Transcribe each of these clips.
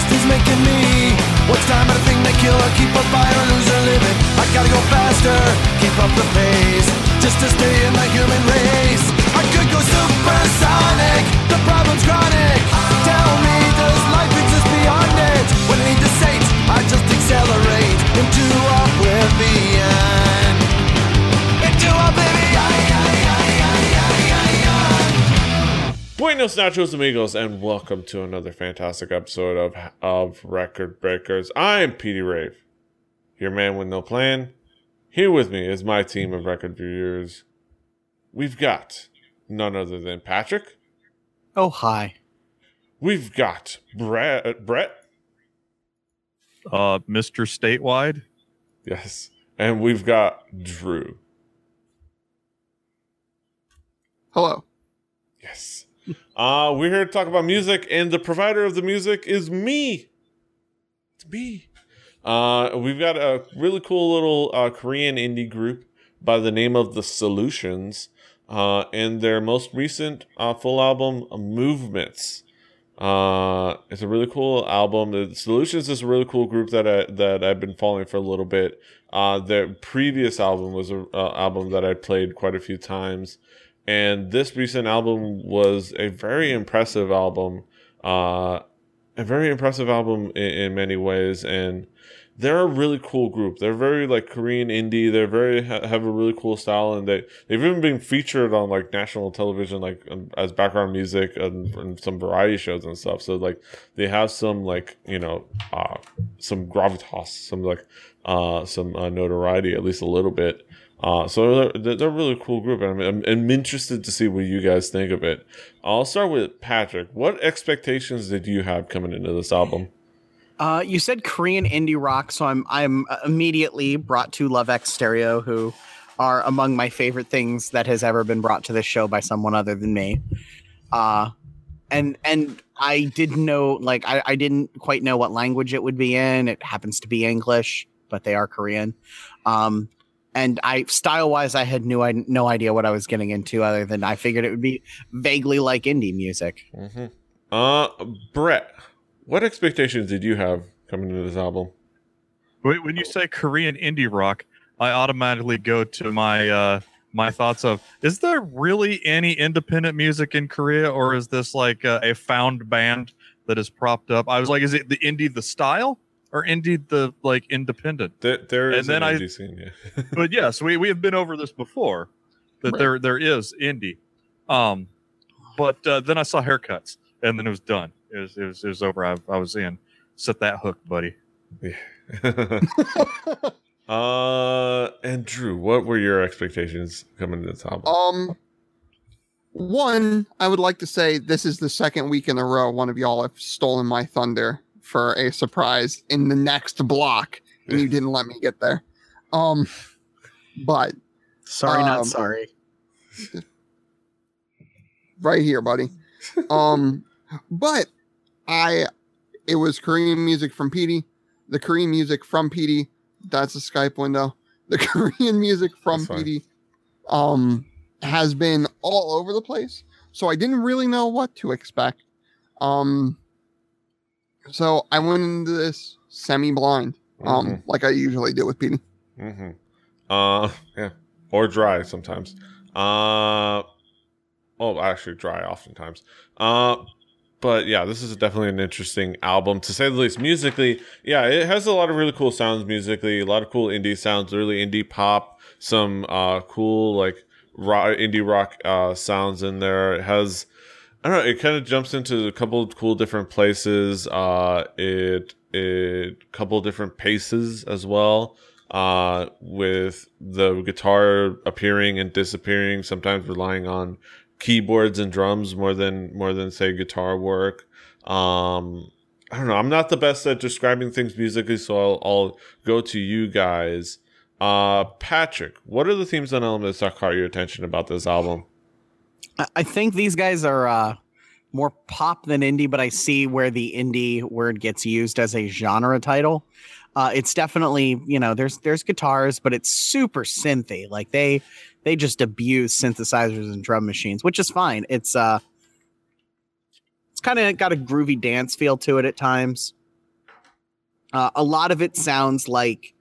beast is making me. What's time but a thing that kill or keep a fire or lose or living? I gotta go faster, keep up the pace, just to stay in the human race. I could go supersonic, the problem's chronic. Buenos nachos amigos, and welcome to another fantastic episode of of Record Breakers. I'm Petey Rave, your man with no plan. Here with me is my team of record reviewers. We've got none other than Patrick. Oh, hi. We've got Brett. Brett. uh, Mr. Statewide. Yes, and we've got Drew. Hello. Yes. Uh, we're here to talk about music, and the provider of the music is me. It's me. Uh, we've got a really cool little uh, Korean indie group by the name of The Solutions, uh, and their most recent uh, full album, Movements. Uh, it's a really cool album. The Solutions is a really cool group that I that I've been following for a little bit. Uh, their previous album was a uh, album that I played quite a few times, and this recent album was a very impressive album. Uh, a very impressive album in, in many ways, and they're a really cool group. They're very like Korean indie. They're very ha- have a really cool style, and they they've even been featured on like national television, like um, as background music and, and some variety shows and stuff. So like they have some like you know uh, some gravitas, some like uh, some uh, notoriety, at least a little bit. Uh, so they're, they're a really cool group, and I'm, I'm, interested to see what you guys think of it. I'll start with Patrick. What expectations did you have coming into this album? Uh, you said Korean indie rock, so I'm I'm immediately brought to Love X Stereo, who are among my favorite things that has ever been brought to this show by someone other than me. Uh, and and I didn't know, like I, I didn't quite know what language it would be in. It happens to be English, but they are Korean. Um, and I style wise, I had no I no idea what I was getting into, other than I figured it would be vaguely like indie music. Mm-hmm. Uh, Brett, what expectations did you have coming into this album? When you say Korean indie rock, I automatically go to my uh, my thoughts of: Is there really any independent music in Korea, or is this like a, a found band that is propped up? I was like, is it the indie the style, or indie the like independent? There, there is And then an I- indie scene, yeah. but yes, we, we have been over this before that Right. there there is indie. Um, but uh, then I saw haircuts, and then it was done. It was it was, it was over. I, I was in. Set that hook, buddy. uh, and Drew, what were your expectations coming to the album? Um, one, I would like to say this is the second week in a row one of y'all have stolen my thunder for a surprise in the next block, and you didn't let me get there. Um, but Sorry, not Um, sorry. right here, buddy. Um, but I, it was Korean music from Petey, the Korean music from Petey. That's a Skype window. The Korean music from. Petey, um, has been all over the place. So I didn't really know what to expect. Um, so I went into this semi-blind, um, Mhm. like I usually do with Petey. Mm-hmm. Uh, yeah, or dry sometimes. Uh, oh, actually, dry oftentimes. Uh, but yeah, this is definitely an interesting album to say the least. Musically, yeah, it has a lot of really cool sounds musically, a lot of cool indie sounds, really indie pop, some uh cool like rock, indie rock uh sounds in there. It has. I don't know. It kind of jumps into a couple cool different places. Uh, it it couple different paces as well uh, with the guitar appearing and disappearing, sometimes relying on keyboards and drums more than more than say guitar work. Um, I don't know. I'm not the best at describing things musically, so I'll, I'll go to you guys. Uh, Patrick, what are the themes and elements that caught your attention about this album? I- think these guys are uh, more pop than indie, but I see where the indie word gets used as a genre title. Uh, it's definitely you know there's there's guitars, but it's super synthy. Like they they just abuse synthesizers and drum machines, which is fine. It's uh it's kind of got a groovy dance feel to it at times. Uh, a lot of it sounds like,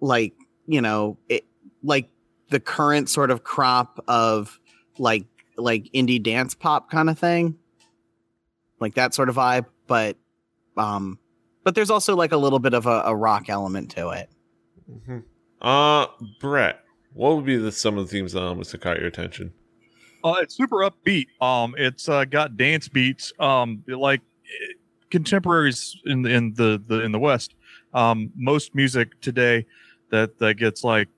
like you know, it like the current sort of crop of like like indie dance pop kind of thing, like that sort of vibe. But um, but there's also like a little bit of a, a rock element to it. hmm Uh, Brett, what would be the some of the themes elements that caught your attention? Uh, it's super upbeat. Um, it's uh, got dance beats. Um, like eh, contemporaries in the in the, the in the West. Um, most music today that that gets like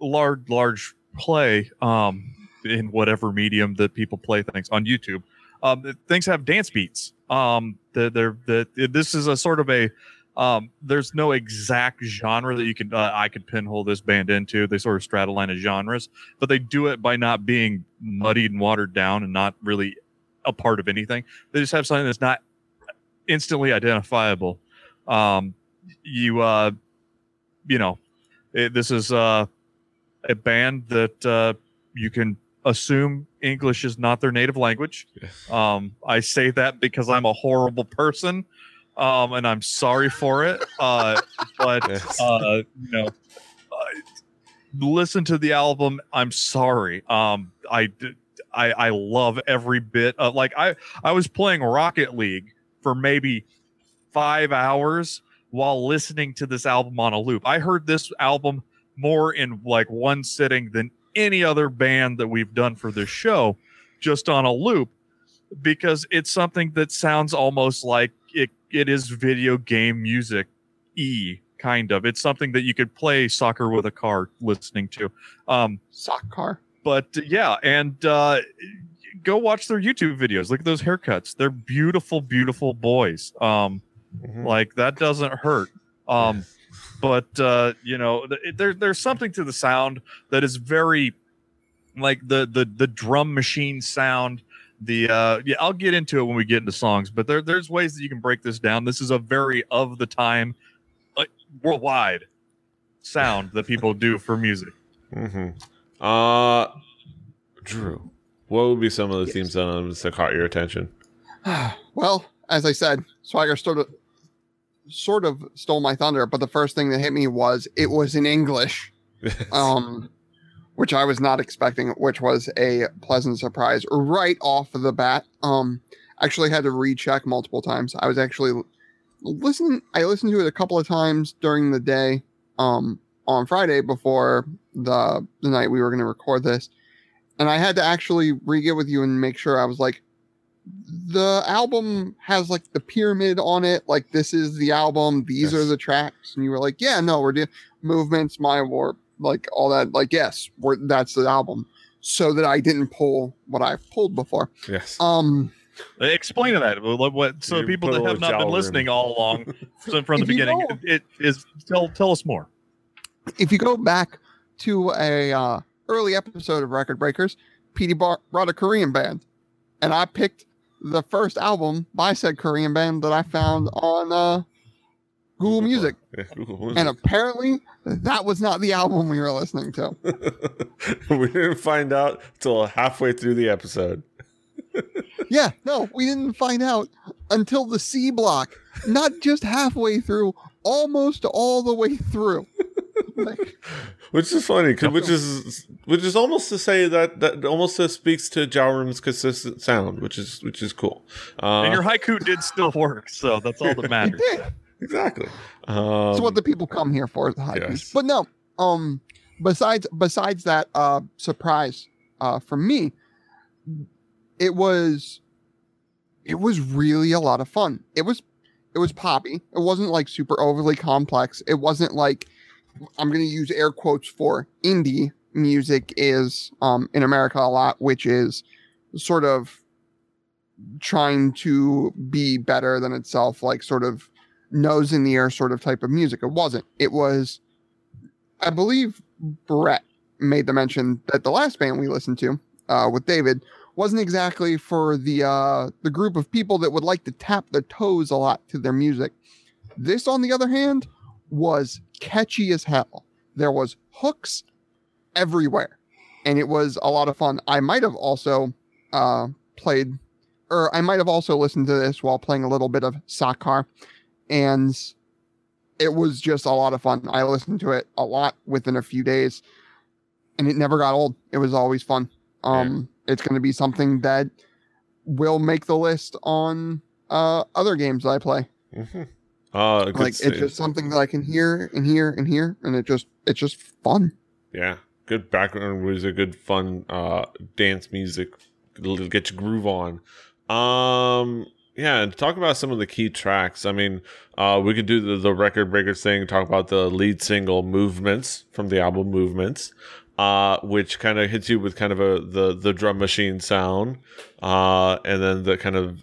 large large play um in whatever medium that people play things on YouTube. Um, things have dance beats. Um, they're, they're, the this is a sort of a um, there's no exact genre that you can uh, I could pinhole this band into. They sort of straddle line of genres, but they do it by not being muddied and watered down and not really a part of anything. They just have something that's not instantly identifiable. Um, you uh, you know, it, this is uh, a band that uh, you can assume English is not their native language. Um, I say that because I'm a horrible person, um, and I'm sorry for it. Uh, but Yes. uh, you know, uh, listen to the album. I'm sorry. Um, I, I I love every bit of like I I was playing Rocket League for maybe five hours while listening to this album on a loop. I heard this album more in like one sitting than any other band that we've done for this show, just on a loop, because it's something that sounds almost like it it is video game music e kind of. It's something that you could play soccer with a car listening to. Um, Sock car. but yeah, and uh, go watch their YouTube videos. Look at those haircuts. They're beautiful, beautiful boys. Um, Mhm. like that doesn't hurt. Um, but uh, you know, th- it- there there's something to the sound that is very like the the the drum machine sound. The uh, yeah, I'll get into it when we get into songs. But there there's ways that you can break this down. This is a very of the time, uh, worldwide sound that people do for music. Mhm. Uh, Drew, what would be some of the Yes. themes elements that caught your attention? well, as I said, Swagger sort of sort of stole my thunder, but the first thing that hit me was it was in English. Um which I was not expecting, which was a pleasant surprise right off of the bat. Um actually had to recheck multiple times. I was actually listening I listened to it a couple of times during the day um on Friday before the the night we were going to record this. And I had to actually re-get with you and make sure I was like the album has like the pyramid on it like this is the album these are the tracks and you were like yeah no we're doing movements my war like all that like yes we're that's the album so that i didn't pull what i've pulled before yes. um Explain that. What, what, so You people that have not been listening all along so from the If you beginning, know- it is tell tell us more. if you go back to a uh, early episode of record breakers Petey bar- brought a korean band and i picked the first album by said korean band that i found on uh google music. Yeah, Google and apparently that was not the album we were listening to. We didn't find out till halfway through the episode. yeah no we didn't find out until the c block. Not just halfway through almost all the way through Like, Which is funny, 'cause- which is which is almost to say that that almost speaks to Jalrum's consistent sound, which is which is cool. Uh, and your haiku did still work, so that's all that matters. did exactly. Um, It's what the people come here for, the high yes. But no, um, besides besides that uh surprise, uh, for me, it was it was really a lot of fun. It was it was poppy. It wasn't like super overly complex. It wasn't like I'm gonna use air quotes for indie music is um in America a lot, which is sort of trying to be better than itself, like sort of nose in the air sort of type of music. It wasn't. It was, I believe, Brett made the mention that the last band we listened to uh, with David wasn't exactly for the uh, the group of people that would like to tap their toes a lot to their music. This, on the other hand, was catchy as hell. There was hooks everywhere, and it was a lot of fun. I might have also uh, played, or I might have also listened to this while playing a little bit of Soccer, and it was just a lot of fun. I listened to it a lot within a few days, and it never got old. It was always fun. Um, it's going to be something that will make the list on uh other games that I play. Mhm. Uh, good like it's just something that I can hear and hear and hear, and it just it's just fun. yeah, good background music, good fun uh dance music, It'll get your groove on. Um, yeah, and talk about some of the key tracks. I mean, uh, we could do the, the record breakers thing. Talk about the lead single "Movements" from the album "Movements," uh, which kind of hits you with kind of a the the drum machine sound, uh, and then the kind of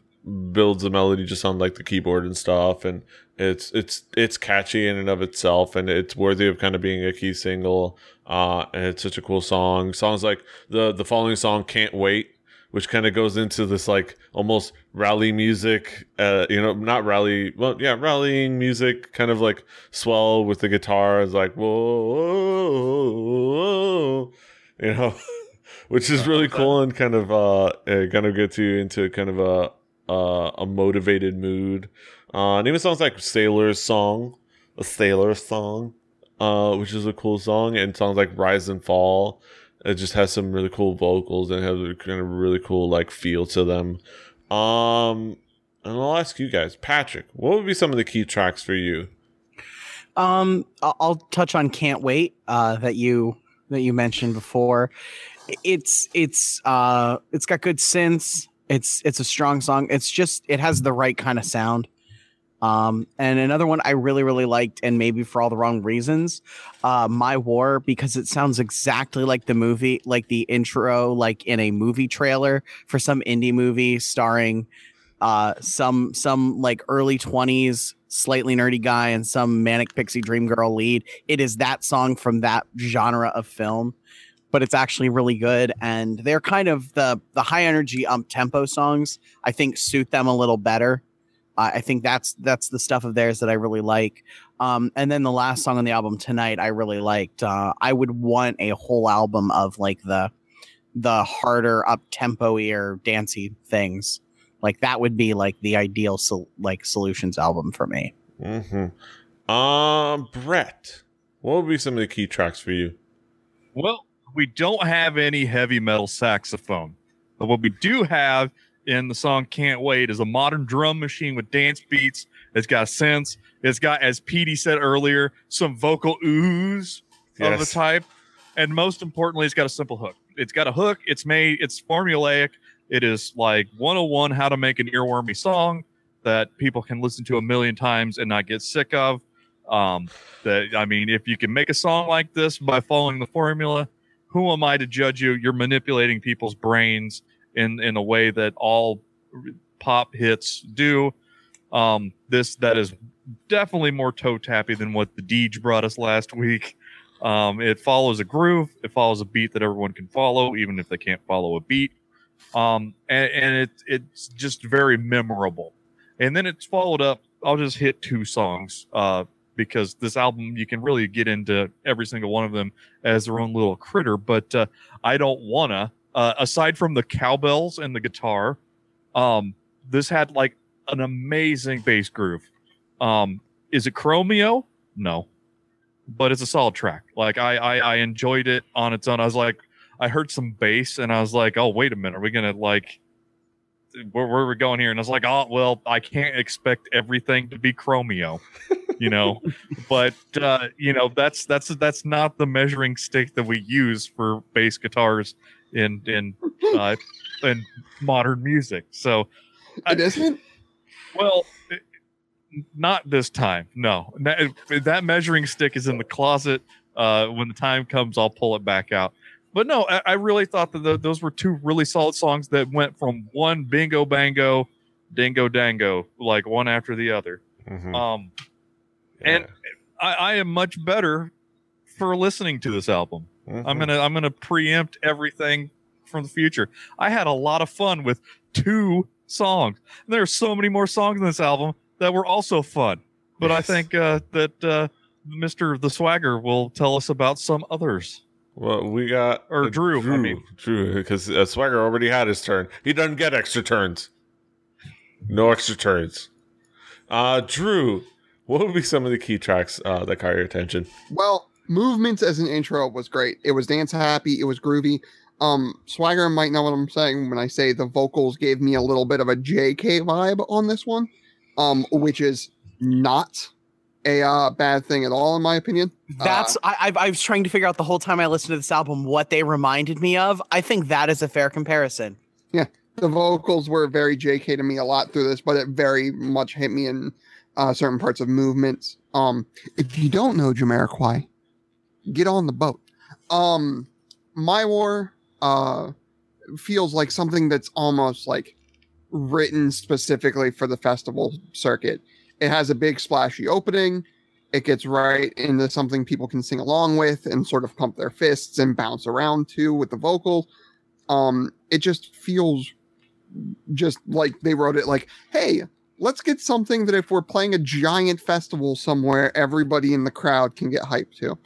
builds the melody just on like the keyboard and stuff, and it's it's it's catchy in and of itself, and it's worthy of kind of being a key single. Uh, and it's such a cool song. Songs like the the following song "Can't Wait." which kind of goes into this like almost rally music uh you know not rally well yeah rallying music kind of like swell with the guitar is like whoa, whoa, whoa you know which is really cool and kind of uh kind of gets you into kind of a uh, a motivated mood uh and even songs like sailor's song a sailor song uh which is a cool song and songs like rise and fall it just has some really cool vocals and has a kind of really cool like feel to them. Um, and I'll ask you guys, Patrick, what would be some of the key tracks for you? Um, I'll, I'll touch on "Can't Wait" uh, that you that you mentioned before. It's it's uh it's got good synths. It's it's a strong song. It's just it has the right kind of sound. Um, and another one I really really liked, and maybe for all the wrong reasons, uh, "My War" because it sounds exactly like the movie, like the intro, like in a movie trailer for some indie movie starring uh some some like early 20s slightly nerdy guy and some manic pixie dream girl lead. It is that song from that genre of film but it's actually really good and they're kind of the the high energy um tempo songs i think suit them a little better i think that's that's the stuff of theirs that i really like um and then the last song on the album tonight i really liked uh i would want a whole album of like the the harder up tempo or dancey things like that would be like the ideal sol- like solutions album for me Mm-hmm. Um, Brett, what would be some of the key tracks for you? Well, we don't have any heavy metal saxophone, but what we do have in the song "Can't Wait" is a modern drum machine with dance beats. It's got synths. It's got, as Petey said earlier, some vocal ooze of the type, and most importantly, it's got a simple hook. It's got a hook. It's made. It's formulaic. It is like 101 how to make an earwormy song that people can listen to a million times and not get sick of. Um, that I mean, if you can make a song like this by following the formula, who am I to judge you? You're manipulating people's brains in in a way that all pop hits do. Um, this that is definitely more toe tappy than what the Deej brought us last week. Um, it follows a groove. It follows a beat that everyone can follow, even if they can't follow a beat. Um, and, and it it's just very memorable. And then it's followed up. I'll just hit two songs. Uh, because this album you can really get into every single one of them as their own little critter but uh, i don't wanna uh, aside from the cowbells and the guitar um, this had like an amazing bass groove. Um, is it chromeo? No. But it's a solid track. Like I, I i enjoyed it on its own. I was like i heard some bass and i was like oh wait a minute. Are we gonna like where, where are we going here? And i was like oh well i can't expect everything to be chromeo you know? But uh you know that's that's that's not the measuring stick that we use for bass guitars in in uh in modern music so It isn't. well it- not this time no that, that measuring stick is in the closet uh when the time comes i'll pull it back out but no i, I really thought that th those were two really solid songs that went from one bingo bango dingo dango like one after the other Mhm. um Yeah. and- I, I am much better for listening to this album. I'm Mhm. gonna I'm gonna preempt everything from the future. I had a lot of fun with two songs. And there are so many more songs in this album that were also fun. But I think uh, that uh, Mr. The Swagger will tell us about some others. Well, we got Or uh, Drew, I mean. Drew, because uh, Swagger already had his turn. He doesn't get extra turns. No extra turns. Uh, Drew, What would be some of the key tracks uh, that caught your attention? Well, movements as an intro was great. It was dance happy. It was groovy. Um, Swagger might know what I'm saying when I say the vocals gave me a little bit of a JK vibe on this one, um, which is not a uh, bad thing at all, in my opinion. That's Uh, I, I I was trying to figure out the whole time I listened to this album what they reminded me of. I think that is a fair comparison. Yeah, the vocals were very JK to me a lot through this, but it very much hit me in uh, certain parts of movements. Um, if you don't know Jamiroquai, get on the boat. Um, My War uh, feels like something that's almost like written specifically for the festival circuit. It has a big splashy opening. It gets right into something people can sing along with and sort of pump their fists and bounce around to with the vocals. Um, it just feels just like they wrote it like, hey, let's get something that if we're playing a giant festival somewhere, everybody in the crowd can get hyped to.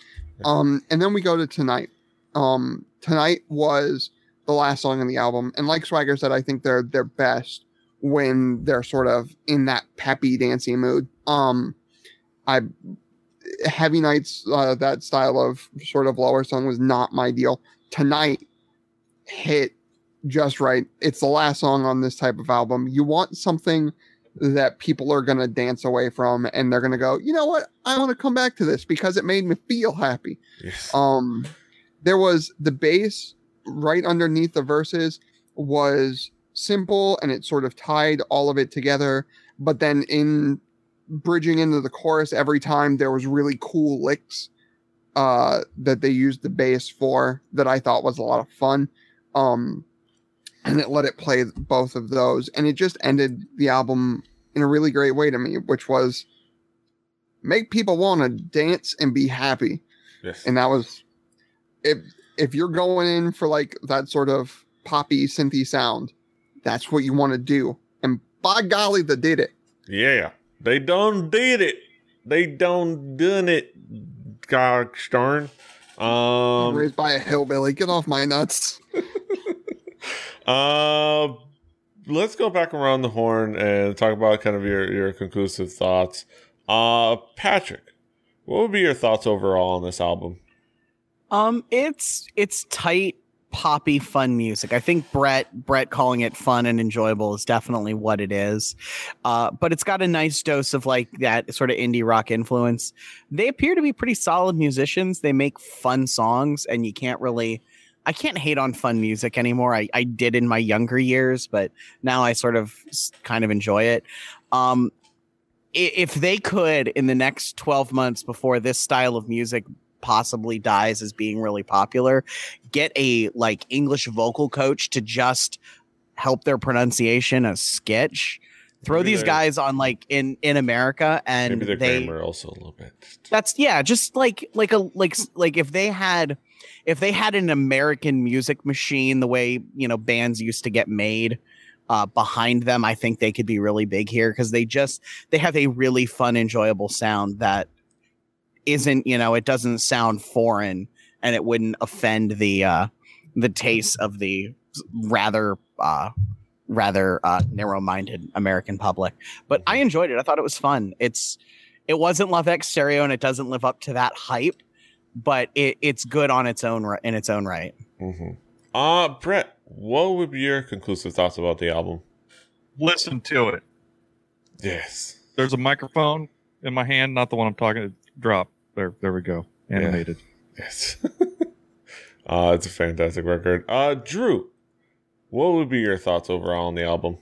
Um, and then we go to tonight. Um, tonight was the last song on the album, and like Swagger said, I think they're they're best when they're sort of in that peppy, dancing mood. Um, I heavy nights, uh, that style of sort of lower song was not my deal. Tonight hit just right. It's the last song on this type of album. You want something that people are going to dance away from and they're going to go, you know what? I want to come back to this because it made me feel happy. Yes. Um, there was the bass right underneath the verses was simple and it sort of tied all of it together. But then in bridging into the chorus, every time there was really cool licks uh, that they used the bass for that I thought was a lot of fun. Um, and it let it play both of those, and it just ended the album in a really great way to me, which was make people want to dance and be happy yes. and that was if if you're going in for like that sort of poppy synthy sound that's what you want to do and by golly they did it yeah. They done did it. They done done it. Gosh darn. Um, raised by a hillbilly get off my nuts Uh, let's go back around the horn and talk about kind of your your conclusive thoughts. Uh, Patrick, what would be your thoughts overall on this album? Um, it's it's tight, poppy, fun music. I think Brett Brett calling it fun and enjoyable is definitely what it is. Uh, but it's got a nice dose of like that sort of indie rock influence. They appear to be pretty solid musicians. They make fun songs, and you can't really. I can't hate on fun music anymore. I, I did in my younger years, but now I sort of kind of enjoy it. Um, if they could in the next 12 months before this style of music possibly dies as being really popular get a like english vocal coach to just help their pronunciation a sketch throw Maybe these guys on like in in america and Maybe their they grammar also a little bit. that's yeah just like like a like like if they had if they had an american music machine the way you know bands used to get made uh behind them i think they could be really big here because they just they have a really fun enjoyable sound that isn't you know it doesn't sound foreign and it wouldn't offend the uh the taste of the rather uh rather uh narrow-minded american public. But i enjoyed it. I thought it was fun. It's it wasn't love x stereo and it doesn't live up to that hype but it, it's good on its own ri- in its own right Mm-hmm. Uh, Brett, what would be your conclusive thoughts about the album? Listen to it. Yes. There's a microphone in my hand, not the one I'm talking. To. Drop there. There we go. Yeah. Animated. Yes. uh, it's a fantastic record. Uh, Drew, what would be your thoughts overall on the album?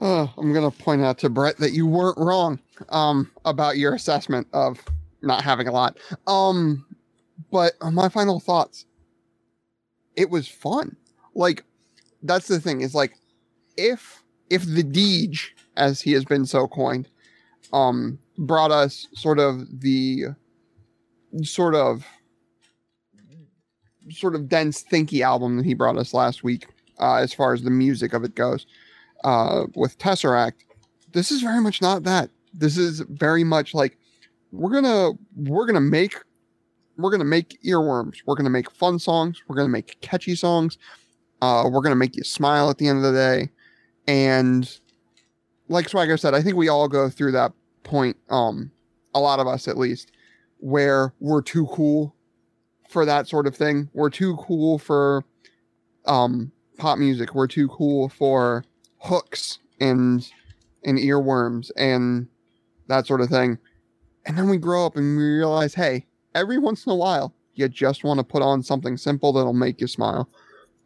Uh, I'm gonna point out to Brett that you weren't wrong um, about your assessment of not having a lot. Um, but my final thoughts. It was fun. Like that's the thing is like if if the Deej, as he has been so coined, um, brought us sort of the sort of sort of dense thinky album that he brought us last week, uh, as far as the music of it goes uh, with Tesseract, this is very much not that. This is very much like we're gonna we're gonna make we're gonna make earworms. We're gonna make fun songs. We're gonna make catchy songs. Uh, we're gonna make you smile at the end of the day. And like Swagger said, I think we all go through that point, um, a lot of us at least, where we're too cool for that sort of thing. We're too cool for um pop music. We're too cool for hooks and and earworms and that sort of thing. And then we grow up and we realize, hey, every once in a while, you just want to put on something simple that'll make you smile.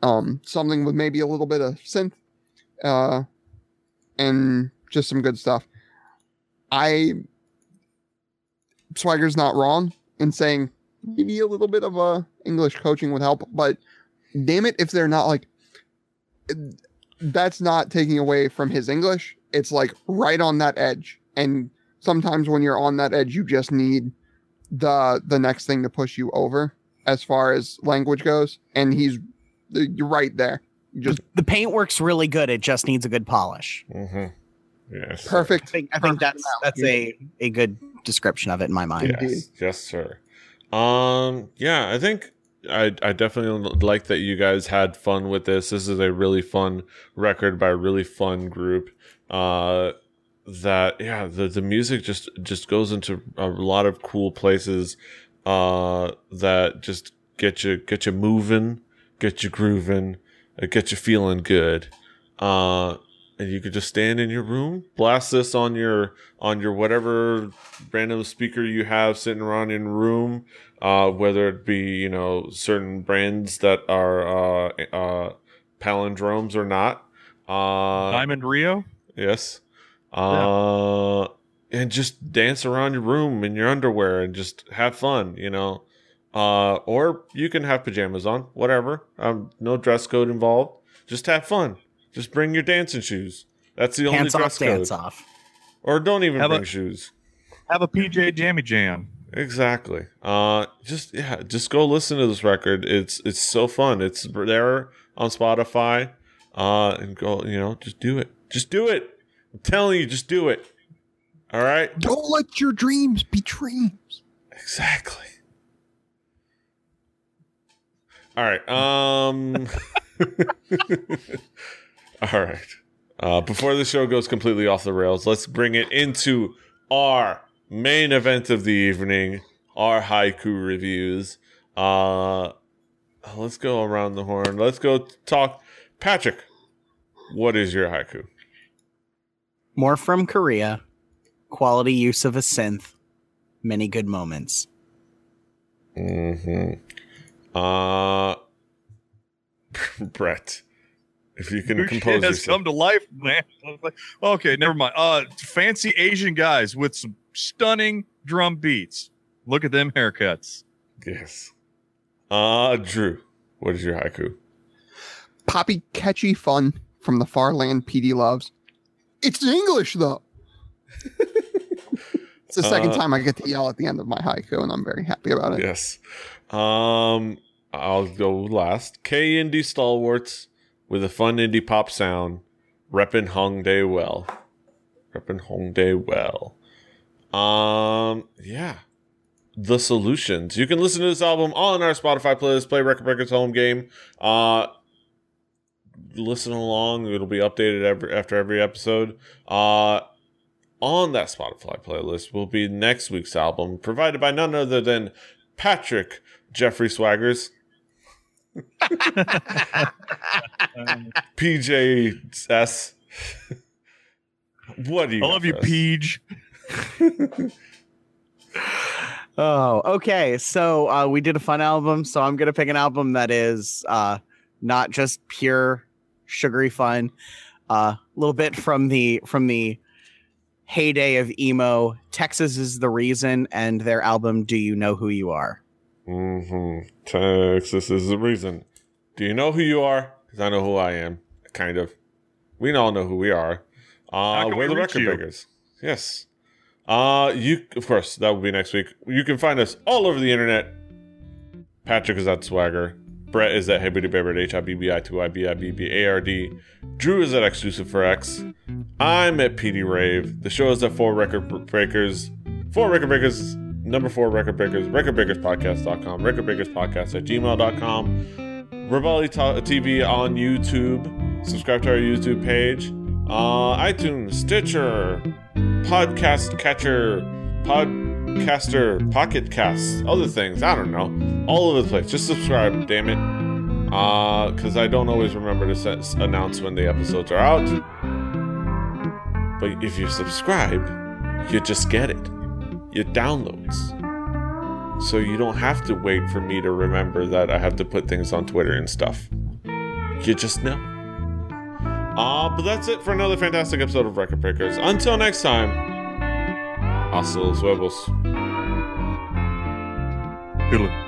Um, something with maybe a little bit of synth, uh, and just some good stuff. I Swagger's not wrong in saying maybe a little bit of uh, English coaching would help, but damn it, if they're not like that's not taking away from his English. It's like right on that edge. And sometimes when you're on that edge, you just need the the next thing to push you over as far as language goes. And he's you're right there. Just The paint works really good. It just needs a good polish. Mm-hmm. Yes. I perfect. think I think Perfect that's that's a a good description of it in my mind. Yeah. Yes, yes, sir. Um, yeah, I think I I definitely like that you guys had fun with this. This is a really fun record by a really fun group. Uh, that yeah, the the music just just goes into a lot of cool places. Uh, that just get you get you moving, get you grooving, uh, get you feeling good. Uh, and you could just stand in your room, blast this on your on your whatever random speaker you have sitting around in room, uh, whether it be you know certain brands that are uh, uh, palindromes or not. Uh, Diamond Rio. yes, uh, and just dance around your room in your underwear and just have fun, you know. Uh, or you can have pajamas on, whatever. Um, no dress code involved. Just have fun. Just bring your dancing shoes. That's the only Hands dress off, code. dance off. Or don't even How bring about- shoes. Have a PJ Jammy Jam. Exactly. Uh, just yeah, just go listen to this record. It's it's so fun. It's there on Spotify. Uh, and go, you know, just do it. Just do it. I'm telling you, just do it. All right. Don't let your dreams be dreams. Exactly. All right. Um. all right. Uh, before the show goes completely off the rails, let's bring it into our main event of the evening, our haiku reviews. Uh, let's go around the horn. Let's go talk. Patrick, what is your haiku? More from Korea. Quality use of a synth. Many good moments. hmm Uh, Brett, if you can New compose has yourself. come to life, man. I was like, Okay, never mind. Uh, fancy Asian guys with some stunning drum beats. Look at them haircuts. Yes. Uh, Drew, what is your haiku? Poppy catchy fun from the far land PD loves. It's English though. it's the second Uh, time I get to yell at the end of my haiku, and I'm very happy about it. Yes. Um, I'll go last. K indie stalwarts with a fun indie pop sound, reppin' Hongdae well. Reppin' Hongdae well. Um, yeah. The Solutions. You can listen to this album on our Spotify playlist, Play Record Breakers Home Game. Uh, listen along. It'll be updated every, after every episode. Uh, on that Spotify playlist will be next week's album, provided by none other than Patrick Jeffrey Swaggers, PJS. what do you? I love you, for us? Peach. Oh, okay. So uh, we did a fun album. So I'm gonna pick an album that is uh, not just pure sugary fun. A uh, little bit from the from the heyday of emo. Texas is the reason, and their album "Do You Know Who You Are." Mm-hmm. Texas is the reason. Do you know who you are? Because I know who I am. Kind of. We all know who we are. Uh, can we're we the reach record you? breakers. Yes. Uh, you of course that will be next week. You can find us all over the internet. Patrick is at Swagger. Brett is at Hibbity Babbard, H I B B I 2 I B I B B A R D. Drew is at Exclusive for X. I'm at PD Rave. The show is at Four Record Breakers. Four Record Breakers, number four Record Breakers, recordbreakerspodcast.com, recordbreakerspodcast at gmail.com, Ta- TV on YouTube. Subscribe to our YouTube page. Uh, iTunes, Stitcher, podcast catcher, podcaster, pocket casts, other things. I don't know. All over the place. Just subscribe, damn it. Uh, because I don't always remember to set, announce when the episodes are out. But if you subscribe, you just get it. You downloads. So you don't have to wait for me to remember that I have to put things on Twitter and stuff. You just know. Uh, but that's it for another fantastic episode of Record Breakers. Until next time, hasta los huevos. Hoodlum.